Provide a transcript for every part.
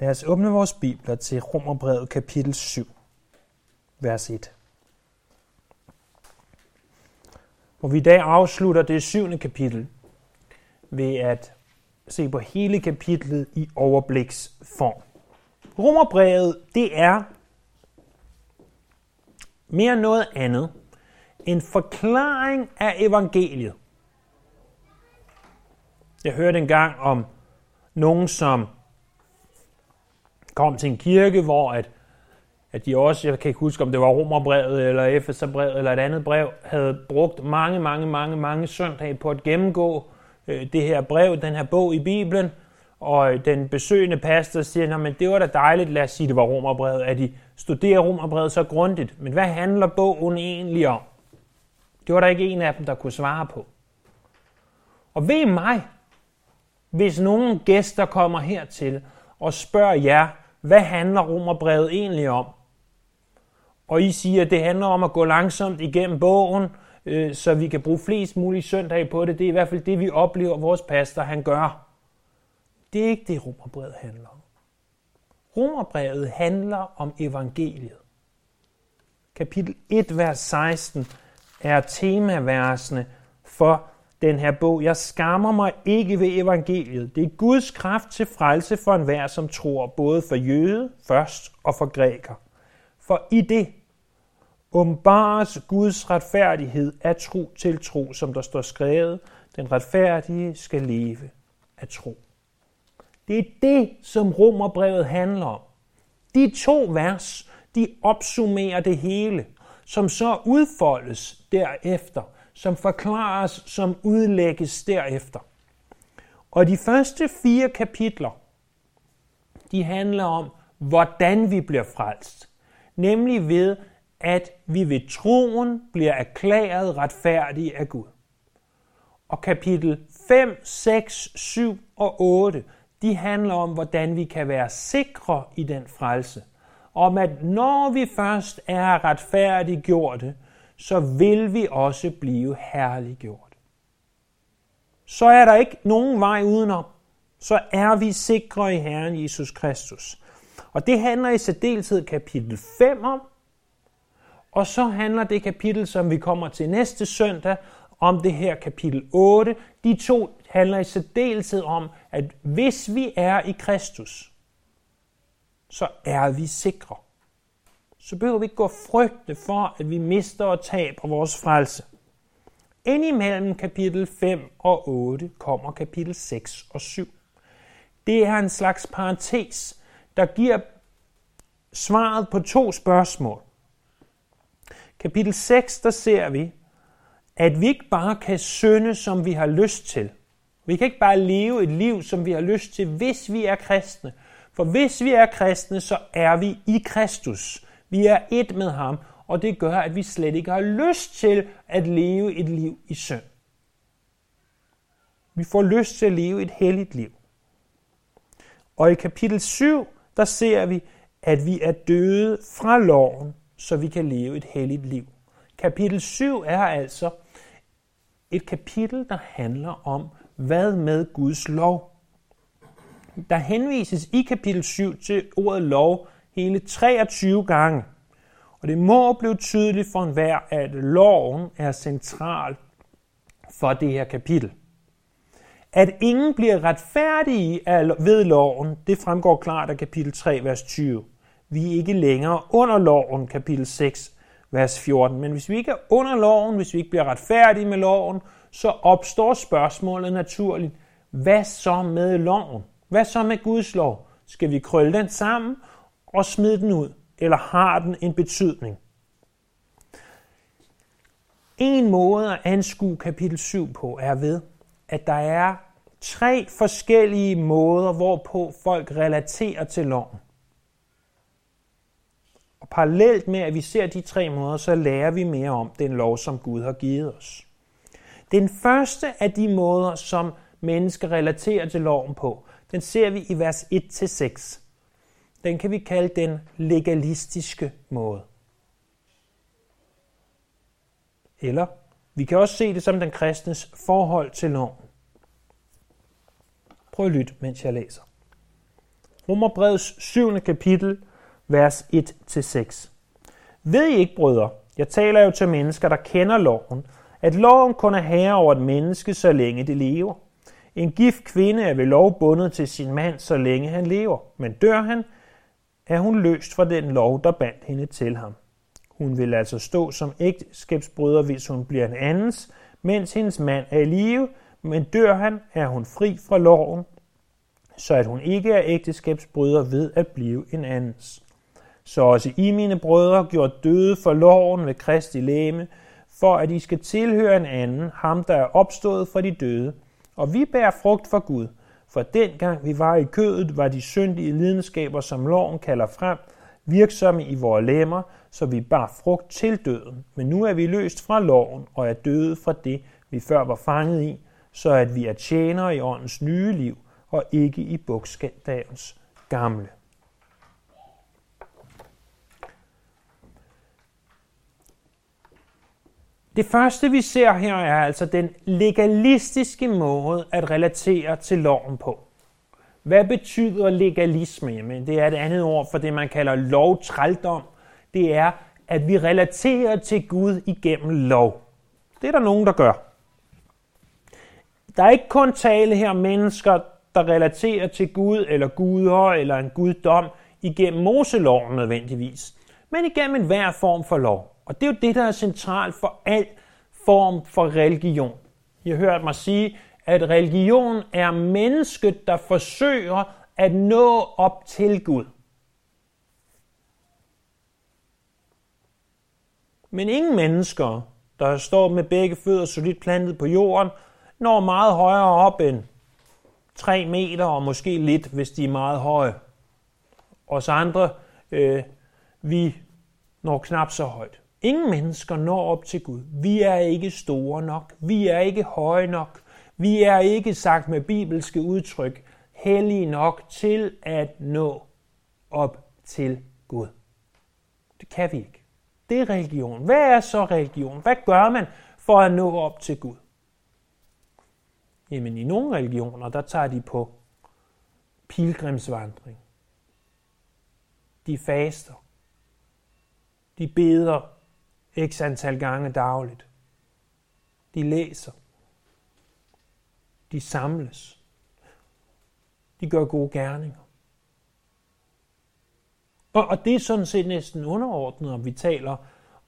Lad os åbne vores bibler til Romerbrevet kapitel 7, vers 1. Hvor vi i dag afslutter det syvende kapitel ved at se på hele kapitlet i overbliksform. Romerbrevet, det er mere noget andet en forklaring af evangeliet. Jeg hørte engang om nogen, som kom til en kirke, hvor at, at de også, jeg kan ikke huske, om det var Romerbrevet eller Efeserbrevet eller et andet brev, havde brugt mange, mange, mange, mange søndage på at gennemgå øh, det her brev, den her bog i Bibelen, og øh, den besøgende pastor siger, men det var da dejligt, lad os sige, det var Romerbrevet, at de studerer Romerbrevet så grundigt. Men hvad handler bogen egentlig om? Det var der ikke en af dem, der kunne svare på. Og ved mig, hvis nogen gæster kommer hertil og spørger jer, hvad handler Romerbrevet egentlig om? Og I siger, at det handler om at gå langsomt igennem bogen, øh, så vi kan bruge flest mulige søndage på det. Det er i hvert fald det, vi oplever, vores pastor han gør. Det er ikke det, Romerbrevet handler om. Romerbrevet handler om evangeliet. Kapitel 1, vers 16 er temaversene for den her bog. Jeg skammer mig ikke ved evangeliet. Det er Guds kraft til frelse for enhver, som tror, både for jøde først og for græker. For i det åbenbares Guds retfærdighed af tro til tro, som der står skrevet. Den retfærdige skal leve af tro. Det er det, som Romerbrevet handler om. De to vers, de opsummerer det hele, som så udfoldes derefter, som forklares, som udlægges derefter. Og de første fire kapitler, de handler om, hvordan vi bliver frelst. Nemlig ved, at vi ved troen bliver erklæret retfærdige af Gud. Og kapitel 5, 6, 7 og 8, de handler om, hvordan vi kan være sikre i den frelse. Om at når vi først er retfærdiggjorte, så vil vi også blive herliggjort. Så er der ikke nogen vej udenom. Så er vi sikre i Herren Jesus Kristus. Og det handler i særdeleshed kapitel 5 om. Og så handler det kapitel, som vi kommer til næste søndag, om det her kapitel 8. De to handler i særdeleshed om, at hvis vi er i Kristus, så er vi sikre. Så behøver vi ikke gå frygte for, at vi mister og taber vores frelse. Indimellem kapitel 5 og 8 kommer kapitel 6 og 7. Det er en slags parentes, der giver svaret på to spørgsmål. Kapitel 6, der ser vi, at vi ikke bare kan synde, som vi har lyst til. Vi kan ikke bare leve et liv, som vi har lyst til, hvis vi er kristne. For hvis vi er kristne, så er vi i Kristus. Vi er et med ham, og det gør, at vi slet ikke har lyst til at leve et liv i synd. Vi får lyst til at leve et helligt liv. Og i kapitel 7, der ser vi, at vi er døde fra loven, så vi kan leve et helligt liv. Kapitel 7 er altså et kapitel, der handler om, hvad med Guds lov? Der henvises i kapitel 7 til ordet lov hele 23 gange. Og det må blive tydeligt for enhver, at loven er central for det her kapitel. At ingen bliver retfærdige ved loven, det fremgår klart af kapitel 3, vers 20. Vi er ikke længere under loven, kapitel 6, vers 14. Men hvis vi ikke er under loven, hvis vi ikke bliver retfærdige med loven, så opstår spørgsmålet naturligt, hvad så med loven? Hvad så med Guds lov? Skal vi krølle den sammen og smide den ud? Eller har den en betydning? En måde at anskue kapitel 7 på er ved, at der er tre forskellige måder, hvorpå folk relaterer til loven. Og parallelt med, at vi ser de tre måder, så lærer vi mere om den lov, som Gud har givet os. Den første af de måder, som mennesker relaterer til loven på, den ser vi i vers 1-6. Den kan vi kalde den legalistiske måde. Eller vi kan også se det som den kristnes forhold til loven. Prøv at lytte, mens jeg læser. Romerbrevets 7. kapitel, vers 1-6. Ved I ikke, brødre, jeg taler jo til mennesker, der kender loven, at loven kun er herre over et menneske, så længe det lever. En gift kvinde er ved lov bundet til sin mand, så længe han lever, men dør han, er hun løst fra den lov, der bandt hende til ham. Hun vil altså stå som ægteskabsbryder, hvis hun bliver en andens, mens hendes mand er i live, men dør han, er hun fri fra loven, så at hun ikke er ægteskabsbryder ved at blive en andens. Så også I, mine brødre, gjort døde for loven ved Kristi læme, for at I skal tilhøre en anden, ham der er opstået fra de døde. Og vi bærer frugt for Gud, for dengang vi var i kødet, var de syndige lidenskaber, som loven kalder frem, virksomme i vores lemmer, så vi bar frugt til døden. Men nu er vi løst fra loven og er døde fra det, vi før var fanget i, så at vi er tjenere i åndens nye liv og ikke i bogstavens gamle. Det første, vi ser her, er altså den legalistiske måde at relatere til loven på. Hvad betyder legalisme? Jamen, det er et andet ord for det, man kalder lovtrældom. Det er, at vi relaterer til Gud igennem lov. Det er der nogen, der gør. Der er ikke kun tale her om mennesker, der relaterer til Gud eller guder eller en guddom igennem Moseloven nødvendigvis, men igennem enhver form for lov. Og det er jo det, der er centralt for al form for religion. I har hørt mig sige, at religion er mennesket, der forsøger at nå op til Gud. Men ingen mennesker, der står med begge fødder solidt plantet på jorden, når meget højere op end 3 meter, og måske lidt, hvis de er meget høje. Os andre, øh, vi når knap så højt. Ingen mennesker når op til Gud. Vi er ikke store nok. Vi er ikke høje nok. Vi er ikke sagt med bibelske udtryk hellige nok til at nå op til Gud. Det kan vi ikke. Det er religion. Hvad er så religion? Hvad gør man for at nå op til Gud? Jamen i nogle religioner, der tager de på pilgrimsvandring. De faster. De beder x antal gange dagligt. De læser. De samles. De gør gode gerninger. Og, og det er sådan set næsten underordnet, om vi taler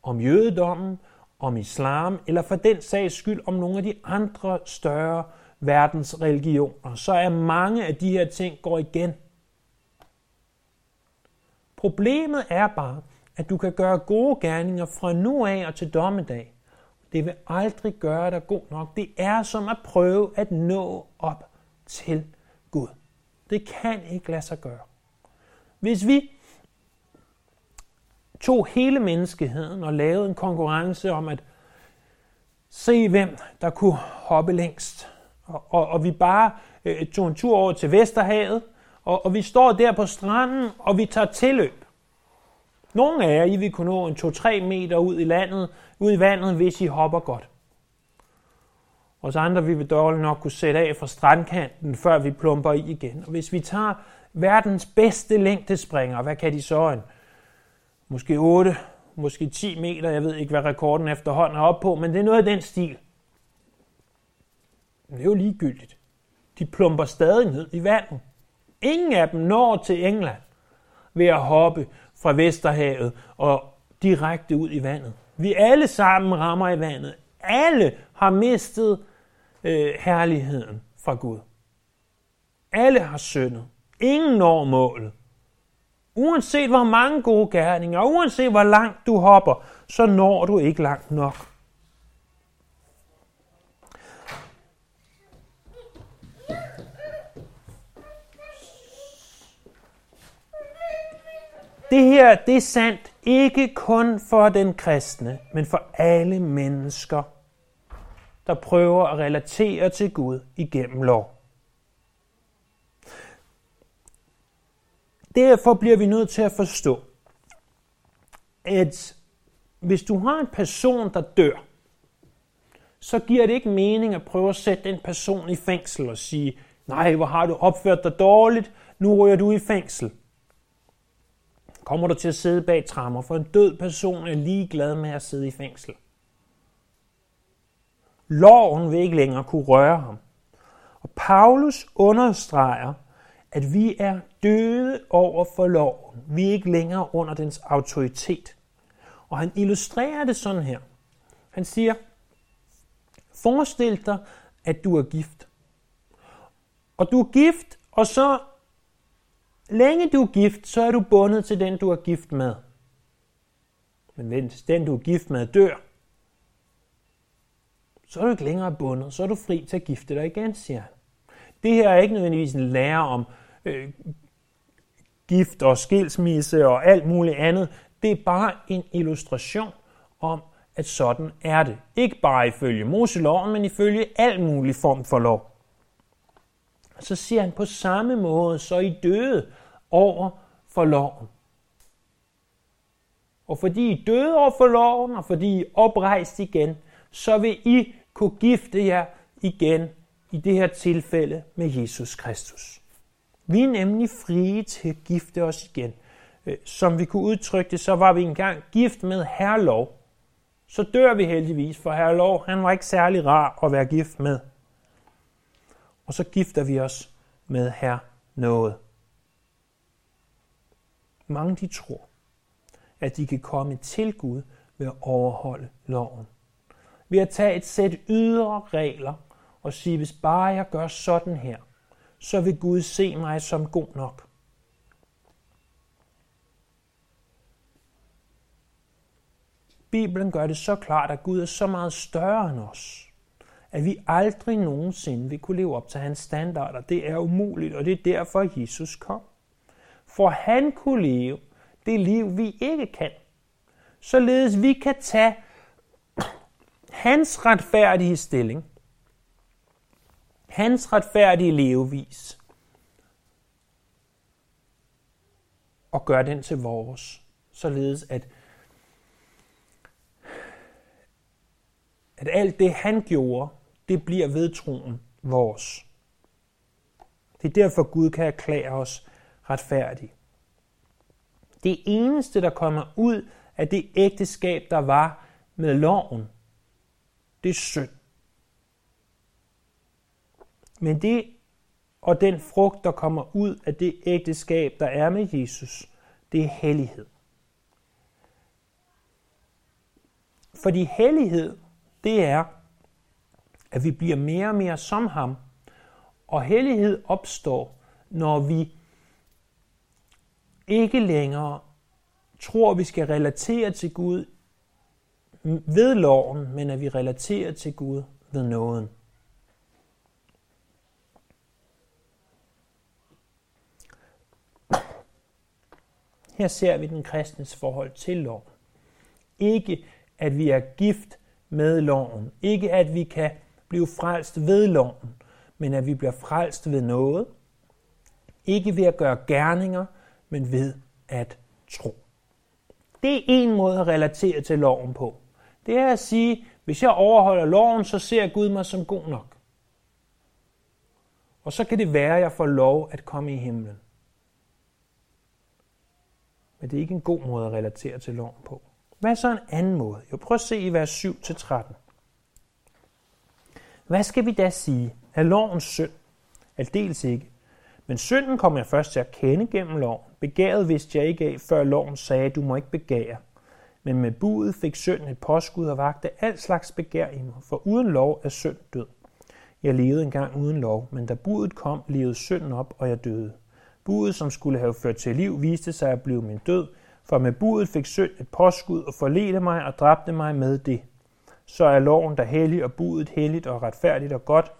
om jødedommen, om islam, eller for den sags skyld om nogle af de andre større verdensreligioner, så er mange af de her ting går igen. Problemet er bare, at du kan gøre gode gerninger fra nu af og til dommedag. Det vil aldrig gøre dig god nok. Det er som at prøve at nå op til Gud. Det kan ikke lade sig gøre. Hvis vi tog hele menneskeheden og lavede en konkurrence om at se, hvem der kunne hoppe længst, og, og, og vi bare øh, tog en tur over til Vesterhavet, og, og vi står der på stranden, og vi tager tilløb. Nogle af jer, I vil kunne nå en 2-3 meter ud i, landet, ud i vandet, hvis I hopper godt. Og så andre vi vil dårligt nok kunne sætte af fra strandkanten, før vi plumper i igen. Og hvis vi tager verdens bedste længdespringer, hvad kan de så? En, måske 8, måske 10 meter, jeg ved ikke, hvad rekorden efterhånden er op på, men det er noget af den stil. Men det er jo ligegyldigt. De plumper stadig ned i vandet. Ingen af dem når til England ved at hoppe fra Vesterhavet og direkte ud i vandet. Vi alle sammen rammer i vandet. Alle har mistet øh, herligheden fra Gud. Alle har syndet. Ingen når målet. Uanset hvor mange gode gerninger, uanset hvor langt du hopper, så når du ikke langt nok. Det her, det er sandt ikke kun for den kristne, men for alle mennesker, der prøver at relatere til Gud igennem lov. Derfor bliver vi nødt til at forstå, at hvis du har en person, der dør, så giver det ikke mening at prøve at sætte den person i fængsel og sige, nej, hvor har du opført dig dårligt, nu ryger du i fængsel. Kommer du til at sidde bag trammer, for en død person er ligeglad med at sidde i fængsel. Loven vil ikke længere kunne røre ham. Og Paulus understreger, at vi er døde over for loven. Vi er ikke længere under dens autoritet. Og han illustrerer det sådan her. Han siger, forestil dig, at du er gift. Og du er gift, og så længe du er gift, så er du bundet til den, du er gift med. Men hvis den, du er gift med, dør, så er du ikke længere bundet. Så er du fri til at gifte dig igen, siger han. Det her er ikke nødvendigvis en lære om øh, gift og skilsmisse og alt muligt andet. Det er bare en illustration om, at sådan er det. Ikke bare ifølge Moseloven, men ifølge al mulig form for lov. Så siger han på samme måde, så I døde over for loven. Og fordi I døde over for loven, og fordi I oprejst igen, så vil I kunne gifte jer igen i det her tilfælde med Jesus Kristus. Vi er nemlig frie til at gifte os igen. Øh, som vi kunne udtrykke det, så var vi engang gift med herrelov. Så dør vi heldigvis, for herrelov, han var ikke særlig rar at være gift med. Og så gifter vi os med her noget. Mange de tror, at de kan komme til Gud ved at overholde loven. Ved at tage et sæt ydre regler og sige, hvis bare jeg gør sådan her, så vil Gud se mig som god nok. Bibelen gør det så klart, at Gud er så meget større end os, at vi aldrig nogensinde vil kunne leve op til hans standarder. Det er umuligt, og det er derfor, Jesus kom. For han kunne leve det liv, vi ikke kan. Således vi kan tage hans retfærdige stilling, hans retfærdige levevis, og gøre den til vores, således at, at alt det, han gjorde, det bliver ved troen vores. Det er derfor, Gud kan erklære os retfærdig. Det eneste, der kommer ud af det ægteskab, der var med loven, det er synd. Men det og den frugt, der kommer ud af det ægteskab, der er med Jesus, det er hellighed. Fordi hellighed, det er, at vi bliver mere og mere som ham. Og hellighed opstår, når vi ikke længere tror, vi skal relatere til Gud ved loven, men at vi relaterer til Gud ved nåden. Her ser vi den kristnes forhold til loven. Ikke at vi er gift med loven. Ikke at vi kan blive frelst ved loven, men at vi bliver frelst ved noget. Ikke ved at gøre gerninger, men ved at tro. Det er en måde at relatere til loven på. Det er at sige, hvis jeg overholder loven, så ser Gud mig som god nok. Og så kan det være, at jeg får lov at komme i himlen. Men det er ikke en god måde at relatere til loven på. Hvad er så en anden måde? Jo, prøv at se i vers 7-13. Hvad skal vi da sige? Er lovens synd? Aldeles ikke. Men synden kom jeg først til at kende gennem loven. Begæret vidste jeg ikke af, før loven sagde, du må ikke begære. Men med budet fik synden et påskud og vagte alt slags begær i mig, for uden lov er synd død. Jeg levede engang uden lov, men da budet kom, levede synden op, og jeg døde. Budet, som skulle have ført til liv, viste sig at blive min død, for med budet fik synd et påskud og forledte mig og dræbte mig med det. Så er loven der hellig og budet helligt og retfærdigt og godt.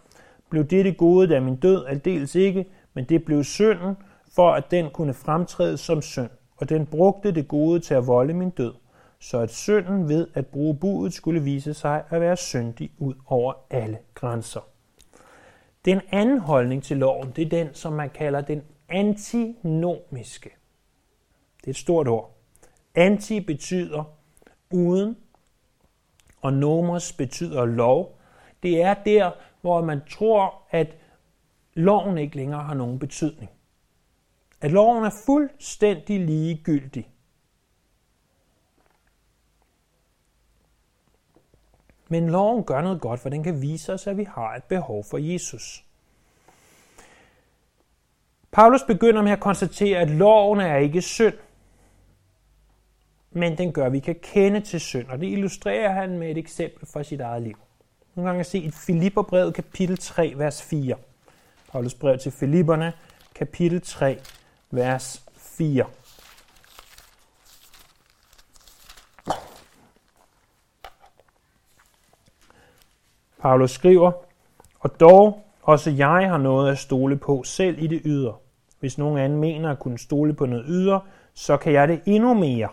Blev det det gode, da min død aldeles ikke, men det blev synden, for at den kunne fremtræde som synd, og den brugte det gode til at volde min død, så at synden ved at bruge budet skulle vise sig at være syndig ud over alle grænser. Den anden holdning til loven, det er den, som man kalder den antinomiske. Det er et stort ord. Anti betyder uden, og nomos betyder lov. Det er der, hvor man tror, at loven ikke længere har nogen betydning. At loven er fuldstændig ligegyldig. Men loven gør noget godt, for den kan vise os, at vi har et behov for Jesus. Paulus begynder med at konstatere, at loven er ikke synd, men den gør, at vi kan kende til synd, og det illustrerer han med et eksempel fra sit eget liv. Nogle gange se i Filipperbrevet kapitel 3, vers 4. Paulus brev til Filipperne, kapitel 3, vers 4. Paulus skriver, og dog også jeg har noget at stole på selv i det ydre. Hvis nogen anden mener at kunne stole på noget ydre, så kan jeg det endnu mere.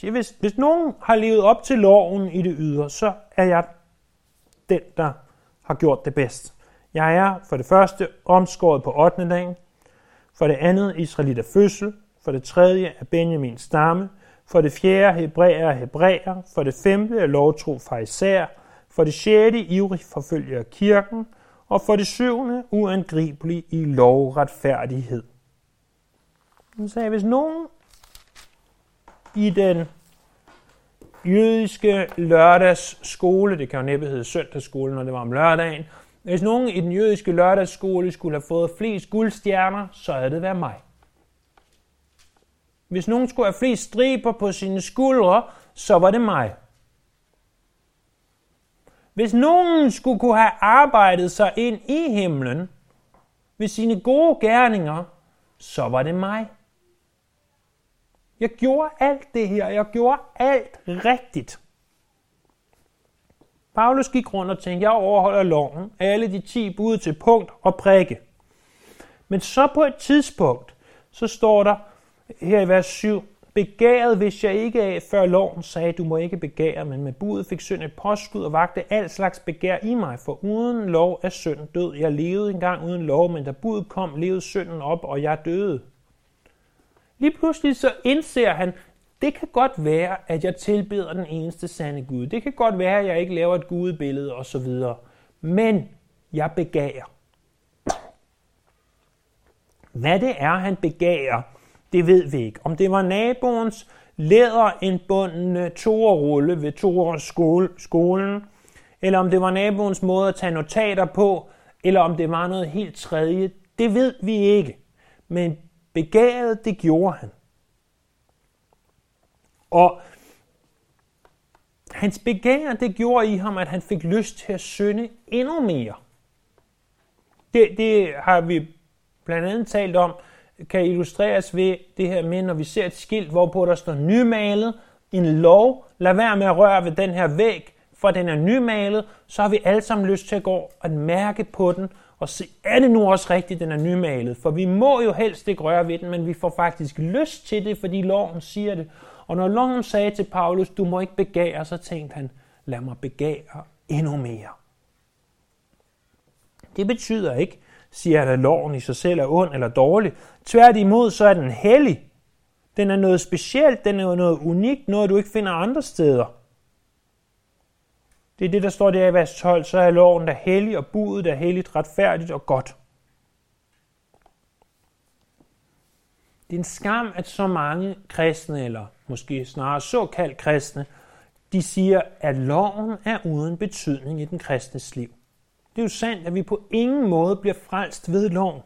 Hvis, hvis nogen har levet op til loven i det ydre, så er jeg den, der har gjort det bedst. Jeg er for det første omskåret på 8. dagen, for det andet Israelit af fødsel, for det tredje er Benjamin stamme, for det fjerde hebræer og hebræer, for det femte er lovtro fra især, for det sjette ivrig forfølger kirken, og for det syvende uangribelig i lovretfærdighed. Han sagde, hvis nogen i den jødiske lørdagsskole, det kan jo næppe hedde søndagsskole, når det var om lørdagen, hvis nogen i den jødiske lørdagsskole skulle have fået flest guldstjerner, så havde det været mig. Hvis nogen skulle have flest striber på sine skuldre, så var det mig. Hvis nogen skulle kunne have arbejdet sig ind i himlen ved sine gode gerninger, så var det mig. Jeg gjorde alt det her. Jeg gjorde alt rigtigt. Paulus gik rundt og tænkte, jeg overholder loven, alle de ti bud til punkt og prikke. Men så på et tidspunkt, så står der her i vers 7, Begæret hvis jeg ikke af, før loven sagde, du må ikke begære, men med budet fik synd et påskud og vagte al slags begær i mig, for uden lov er synden død. Jeg levede engang uden lov, men da budet kom, levede synden op, og jeg døde. Lige pludselig så indser han, det kan godt være, at jeg tilbeder den eneste sande Gud. Det kan godt være, at jeg ikke laver et gudebillede osv. Men jeg begærer. Hvad det er, han begærer, det ved vi ikke. Om det var naboens læderindbundne torerulle ved toårs skole, skolen, eller om det var naboens måde at tage notater på, eller om det var noget helt tredje, det ved vi ikke. Men begæret, det gjorde han. Og hans begær, det gjorde i ham, at han fik lyst til at synde endnu mere. Det, det har vi blandt andet talt om, kan illustreres ved det her med, når vi ser et skilt, hvorpå der står nymalet, en lov, lad være med at røre ved den her væg, for den er nymalet, så har vi alle sammen lyst til at gå og mærke på den, og se, er det nu også rigtigt, den er nymalet? For vi må jo helst ikke røre ved den, men vi får faktisk lyst til det, fordi loven siger det. Og når loven sagde til Paulus, du må ikke begære, så tænkte han, lad mig begære endnu mere. Det betyder ikke, siger at loven i sig selv er ond eller dårlig. Tværtimod så er den hellig. Den er noget specielt, den er noget unikt, noget du ikke finder andre steder. Det er det, der står der i vers 12, så er loven der hellig, og budet er helligt, retfærdigt og godt. Det er en skam, at så mange kristne, eller måske snarere såkaldt kristne, de siger, at loven er uden betydning i den kristnes liv. Det er jo sandt, at vi på ingen måde bliver frelst ved loven.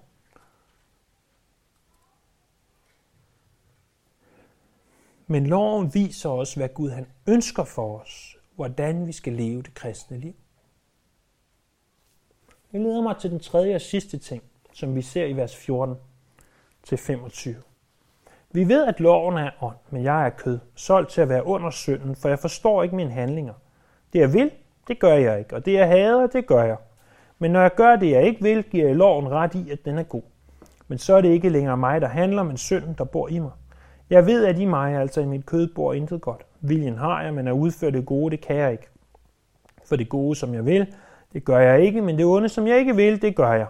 Men loven viser os, hvad Gud han ønsker for os, hvordan vi skal leve det kristne liv. Det leder mig til den tredje og sidste ting, som vi ser i vers 14 til 25. Vi ved, at loven er ånd, men jeg er kød, solgt til at være under synden, for jeg forstår ikke mine handlinger. Det jeg vil, det gør jeg ikke, og det jeg hader, det gør jeg. Men når jeg gør det, jeg ikke vil, giver jeg loven ret i, at den er god. Men så er det ikke længere mig, der handler, men synden, der bor i mig. Jeg ved, at i mig, altså i mit kød, bor intet godt. Viljen har jeg, men at udføre det gode, det kan jeg ikke. For det gode, som jeg vil, det gør jeg ikke, men det onde, som jeg ikke vil, det gør jeg.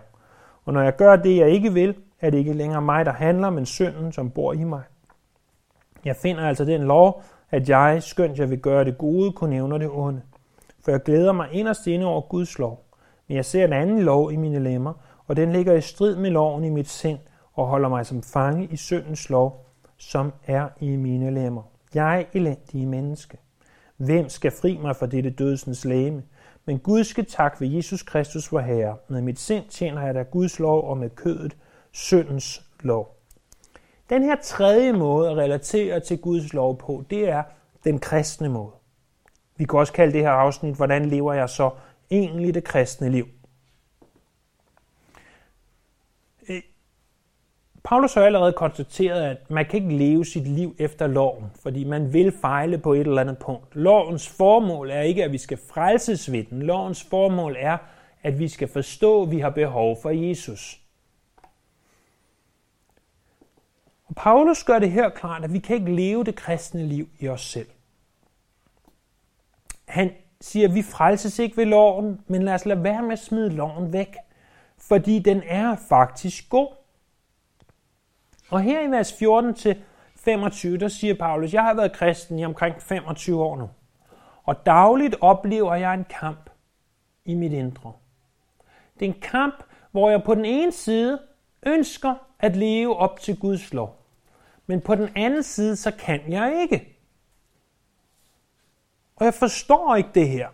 Og når jeg gør det, jeg ikke vil, er det ikke længere mig, der handler, men synden, som bor i mig. Jeg finder altså den lov, at jeg, skønt jeg vil gøre det gode, kunne nævne det onde. For jeg glæder mig inderst inde over Guds lov. Men jeg ser en anden lov i mine lemmer, og den ligger i strid med loven i mit sind, og holder mig som fange i syndens lov, som er i mine lemmer. Jeg er elendige menneske. Hvem skal fri mig fra dette dødsens læme? Men Gud skal tak ved Jesus Kristus, vor Herre. Med mit sind tjener jeg da Guds lov, og med kødet syndens lov. Den her tredje måde at relatere til Guds lov på, det er den kristne måde. Vi kan også kalde det her afsnit, hvordan lever jeg så egentlig det kristne liv? Øh, Paulus har allerede konstateret, at man kan ikke leve sit liv efter loven, fordi man vil fejle på et eller andet punkt. Lovens formål er ikke, at vi skal frelses ved den. Lovens formål er, at vi skal forstå, at vi har behov for Jesus. Og Paulus gør det her klart, at vi kan ikke leve det kristne liv i os selv. Han siger, at vi frelses ikke ved loven, men lad os lade være med at smide loven væk, fordi den er faktisk god. Og her i vers 14 til 25, der siger Paulus, jeg har været kristen i omkring 25 år nu, og dagligt oplever jeg en kamp i mit indre. Det er en kamp, hvor jeg på den ene side ønsker at leve op til Guds lov, men på den anden side, så kan jeg ikke. Og jeg forstår ikke det her.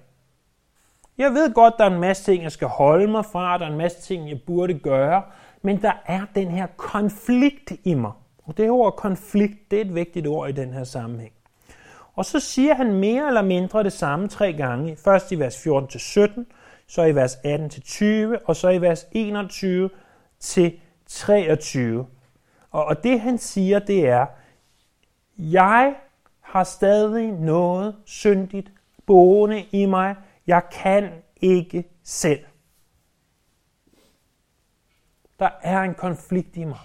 Jeg ved godt, der er en masse ting, jeg skal holde mig fra, der er en masse ting, jeg burde gøre, men der er den her konflikt i mig. Og det ord konflikt, det er et vigtigt ord i den her sammenhæng. Og så siger han mere eller mindre det samme tre gange. Først i vers 14 til 17, så i vers 18 til 20, og så i vers 21-23. Og, Og det han siger, det er, jeg har stadig noget syndigt boende i mig. Jeg kan ikke selv. Der er en konflikt i mig.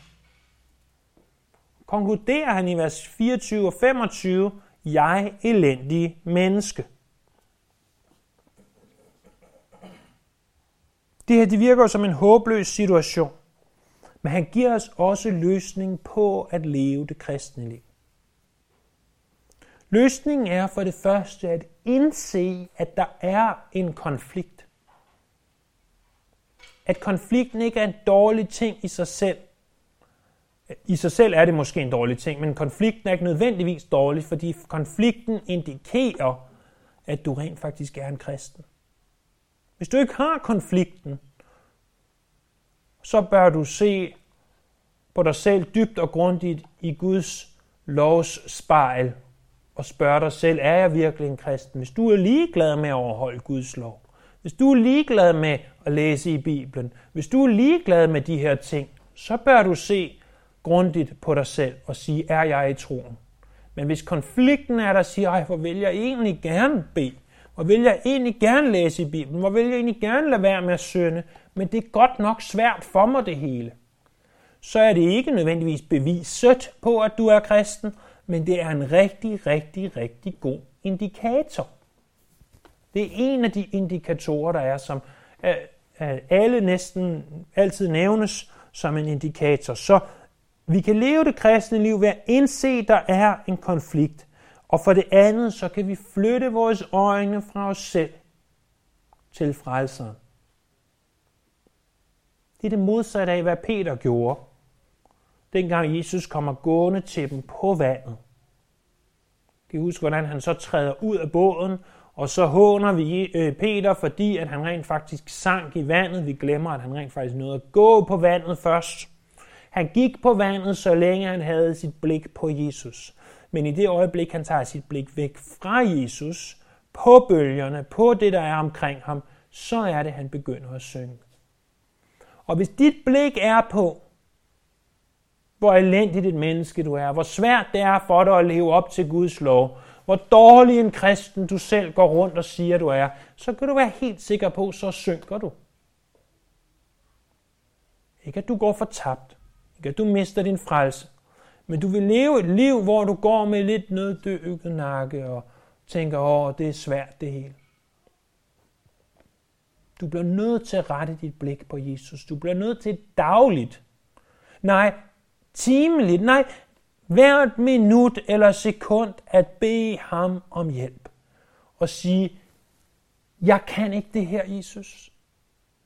Konkluderer han i vers 24 og 25, jeg elendig menneske. Det her det virker som en håbløs situation, men han giver os også løsning på at leve det kristne liv. Løsningen er for det første at indse, at der er en konflikt at konflikten ikke er en dårlig ting i sig selv. I sig selv er det måske en dårlig ting, men konflikten er ikke nødvendigvis dårlig, fordi konflikten indikerer, at du rent faktisk er en kristen. Hvis du ikke har konflikten, så bør du se på dig selv dybt og grundigt i Guds lovs spejl og spørge dig selv, er jeg virkelig en kristen? Hvis du er ligeglad med at overholde Guds lov, hvis du er ligeglad med at læse i Bibelen, hvis du er ligeglad med de her ting, så bør du se grundigt på dig selv og sige, er jeg i troen? Men hvis konflikten er der, siger, ej, hvor vil jeg egentlig gerne bede? Hvor vil jeg egentlig gerne læse i Bibelen? Hvor vil jeg egentlig gerne lade være med at synde? Men det er godt nok svært for mig det hele. Så er det ikke nødvendigvis beviset på, at du er kristen, men det er en rigtig, rigtig, rigtig god indikator. Det er en af de indikatorer, der er, som øh, øh, alle næsten altid nævnes som en indikator. Så vi kan leve det kristne liv ved at indse, at der er en konflikt. Og for det andet, så kan vi flytte vores øjne fra os selv til frelseren. Det er det modsatte af, hvad Peter gjorde, dengang Jesus kommer gående til dem på vandet. Kan I huske, hvordan han så træder ud af båden og så håner vi øh, Peter, fordi at han rent faktisk sank i vandet. Vi glemmer, at han rent faktisk nåede at gå på vandet først. Han gik på vandet, så længe han havde sit blik på Jesus. Men i det øjeblik, han tager sit blik væk fra Jesus, på bølgerne, på det, der er omkring ham, så er det, han begynder at synge. Og hvis dit blik er på, hvor elendigt et menneske du er, hvor svært det er for dig at leve op til Guds lov, hvor dårlig en kristen du selv går rundt og siger, du er, så kan du være helt sikker på, så synker du. Ikke at du går fortabt. Ikke at du mister din frelse. Men du vil leve et liv, hvor du går med lidt nøddøget nakke og tænker, åh, det er svært det hele. Du bliver nødt til at rette dit blik på Jesus. Du bliver nødt til dagligt. Nej, timeligt. Nej, hvert minut eller sekund at bede ham om hjælp. Og sige, jeg kan ikke det her, Jesus.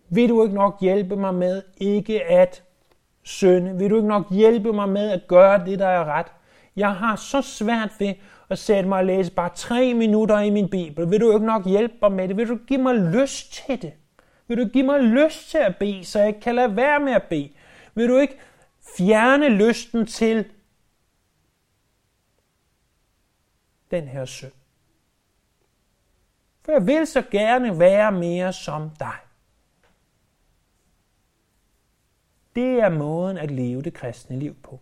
Vil du ikke nok hjælpe mig med ikke at synde? Vil du ikke nok hjælpe mig med at gøre det, der er ret? Jeg har så svært ved at sætte mig og læse bare tre minutter i min bibel. Vil du ikke nok hjælpe mig med det? Vil du give mig lyst til det? Vil du give mig lyst til at bede, så jeg kan lade være med at bede? Vil du ikke fjerne lysten til den her synd? For jeg vil så gerne være mere som dig. Det er måden at leve det kristne liv på.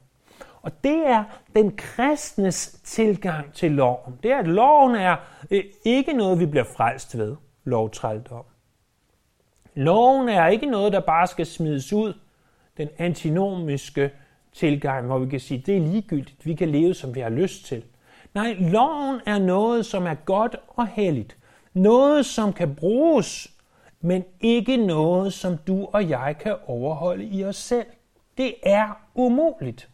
Og det er den kristnes tilgang til loven. Det er, at loven er øh, ikke noget, vi bliver frelst ved, lovtrældom. Loven er ikke noget, der bare skal smides ud. Den antinomiske tilgang, hvor vi kan sige, det er ligegyldigt, vi kan leve, som vi har lyst til. Nej, loven er noget, som er godt og helligt. Noget, som kan bruges, men ikke noget, som du og jeg kan overholde i os selv. Det er umuligt.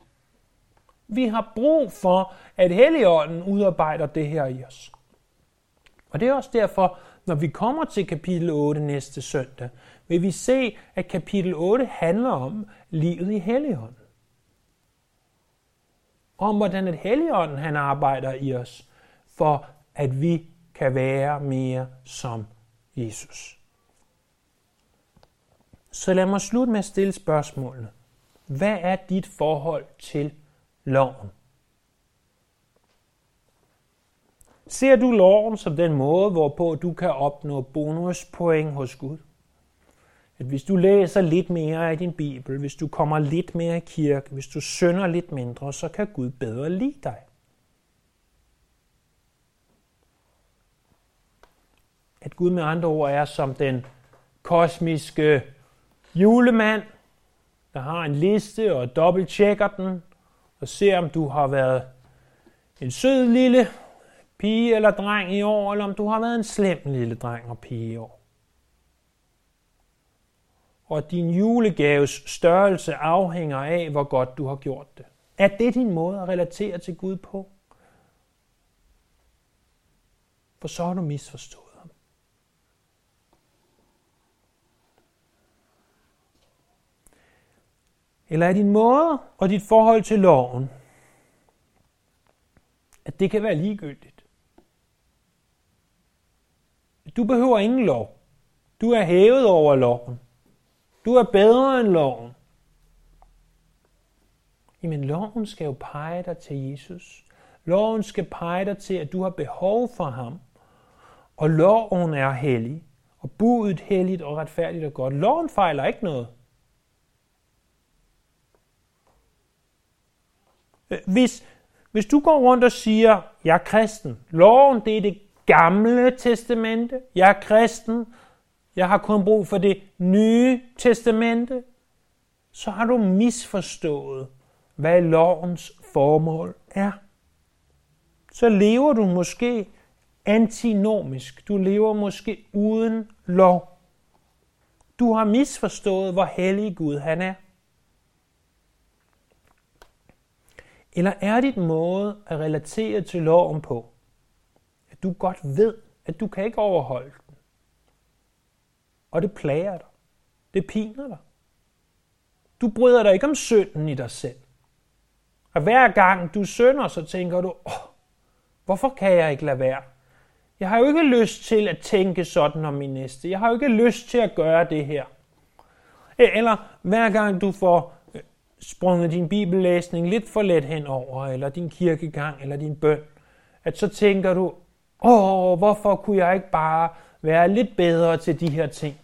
Vi har brug for, at Helligånden udarbejder det her i os. Og det er også derfor, når vi kommer til kapitel 8 næste søndag, vil vi se, at kapitel 8 handler om livet i Helligånden. Om hvordan et Helligånden han arbejder i os, for at vi kan være mere som Jesus. Så lad mig slutte med at stille spørgsmålene. Hvad er dit forhold til loven? Ser du loven som den måde, hvorpå du kan opnå bonuspoint hos Gud? At hvis du læser lidt mere af din Bibel, hvis du kommer lidt mere i kirke, hvis du synder lidt mindre, så kan Gud bedre lide dig. At Gud med andre ord er som den kosmiske julemand, der har en liste og dobbelttjekker den, og ser om du har været en sød lille pige eller dreng i år, eller om du har været en slem lille dreng og pige i år. Og din julegaves størrelse afhænger af, hvor godt du har gjort det. Er det din måde at relatere til Gud på? For så har du misforstået ham. Eller er din måde og dit forhold til loven, at det kan være ligegyldigt? Du behøver ingen lov. Du er hævet over loven. Du er bedre end loven. Jamen, loven skal jo pege dig til Jesus. Loven skal pege dig til, at du har behov for ham. Og loven er hellig. Og budet helligt og retfærdigt og godt. Loven fejler ikke noget. Hvis, hvis du går rundt og siger, jeg er kristen, loven det er det gamle testamente. Jeg er kristen. Jeg har kun brug for det nye testamente. Så har du misforstået, hvad lovens formål er. Så lever du måske antinomisk. Du lever måske uden lov. Du har misforstået, hvor hellig Gud han er. Eller er dit måde at relatere til loven på, du godt ved, at du kan ikke overholde den. Og det plager dig. Det piner dig. Du bryder dig ikke om synden i dig selv. Og hver gang du synder, så tænker du, åh, hvorfor kan jeg ikke lade være? Jeg har jo ikke lyst til at tænke sådan om min næste. Jeg har jo ikke lyst til at gøre det her. Eller hver gang du får øh, sprunget din bibellæsning lidt for let henover, eller din kirkegang, eller din bøn, at så tænker du, Åh, hvorfor kunne jeg ikke bare være lidt bedre til de her ting?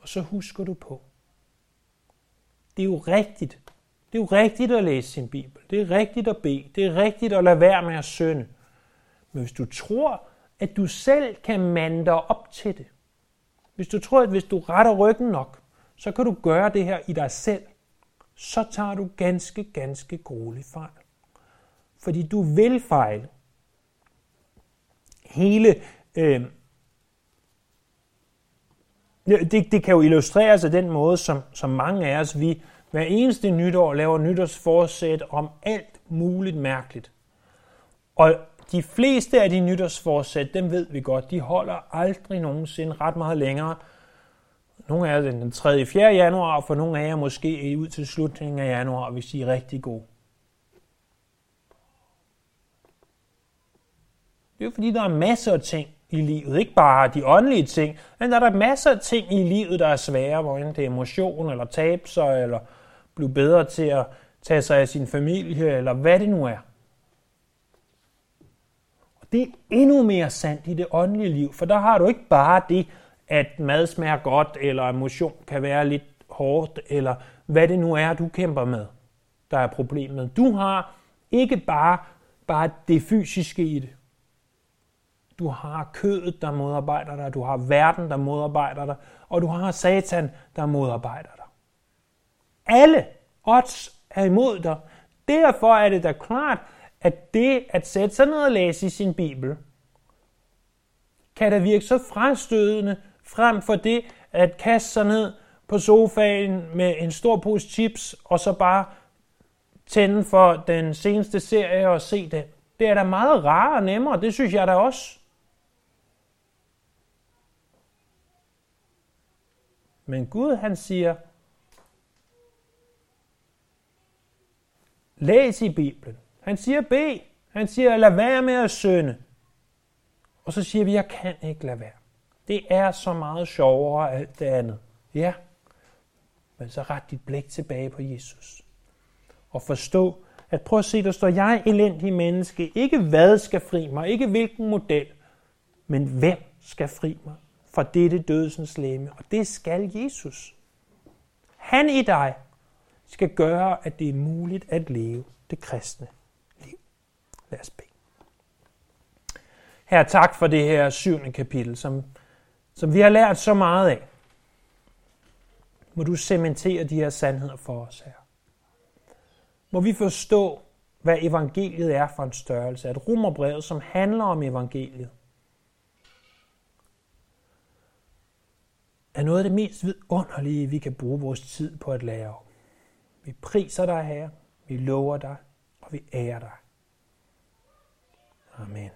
Og så husker du på, det er jo rigtigt. Det er jo rigtigt at læse sin Bibel. Det er rigtigt at bede. Det er rigtigt at lade være med at synde. Men hvis du tror, at du selv kan mande dig op til det, hvis du tror, at hvis du retter ryggen nok, så kan du gøre det her i dig selv, så tager du ganske, ganske grueligt fejl fordi du vil fejle. Hele øh, det, det kan jo illustreres af den måde, som, som mange af os, vi hver eneste nytår laver nytårsforsæt om alt muligt mærkeligt. Og de fleste af de nytårsforsæt, dem ved vi godt, de holder aldrig nogensinde ret meget længere. Nogle af jer den 3. 4. januar, og for nogle af jer måske ud til slutningen af januar, hvis I er rigtig gode. Det er jo fordi, der er masser af ting i livet. Ikke bare de åndelige ting, men der er der masser af ting i livet, der er svære, hvor det er emotion, eller tabe sig, eller blive bedre til at tage sig af sin familie, eller hvad det nu er. Og det er endnu mere sandt i det åndelige liv, for der har du ikke bare det, at mad smager godt, eller emotion kan være lidt hårdt, eller hvad det nu er, du kæmper med, der er problemet. Du har ikke bare, bare det fysiske i det. Du har kødet, der modarbejder dig, du har verden, der modarbejder dig, og du har satan, der modarbejder dig. Alle odds er imod dig. Derfor er det da klart, at det at sætte sig ned og læse i sin bibel, kan da virke så frastødende frem for det at kaste sig ned på sofaen med en stor pose chips, og så bare tænde for den seneste serie og se den. Det er da meget rarere og nemmere, det synes jeg da også. Men Gud han siger, læs i Bibelen. Han siger bed. Han siger, lad være med at synde. Og så siger vi, jeg kan ikke lade være. Det er så meget sjovere alt det andet. Ja, men så ret dit blik tilbage på Jesus. Og forstå, at prøv at se, der står jeg elendig menneske. Ikke hvad skal fri mig, ikke hvilken model, men hvem skal fri mig fra dette dødsens læme. Og det skal Jesus. Han i dig skal gøre, at det er muligt at leve det kristne liv. Lad os bede. Her tak for det her syvende kapitel, som, som vi har lært så meget af. Må du cementere de her sandheder for os her. Må vi forstå, hvad evangeliet er for en størrelse. At romerbrevet, som handler om evangeliet, er noget af det mest vidunderlige, vi kan bruge vores tid på at lære om. Vi priser dig, Herre, vi lover dig, og vi ærer dig. Amen.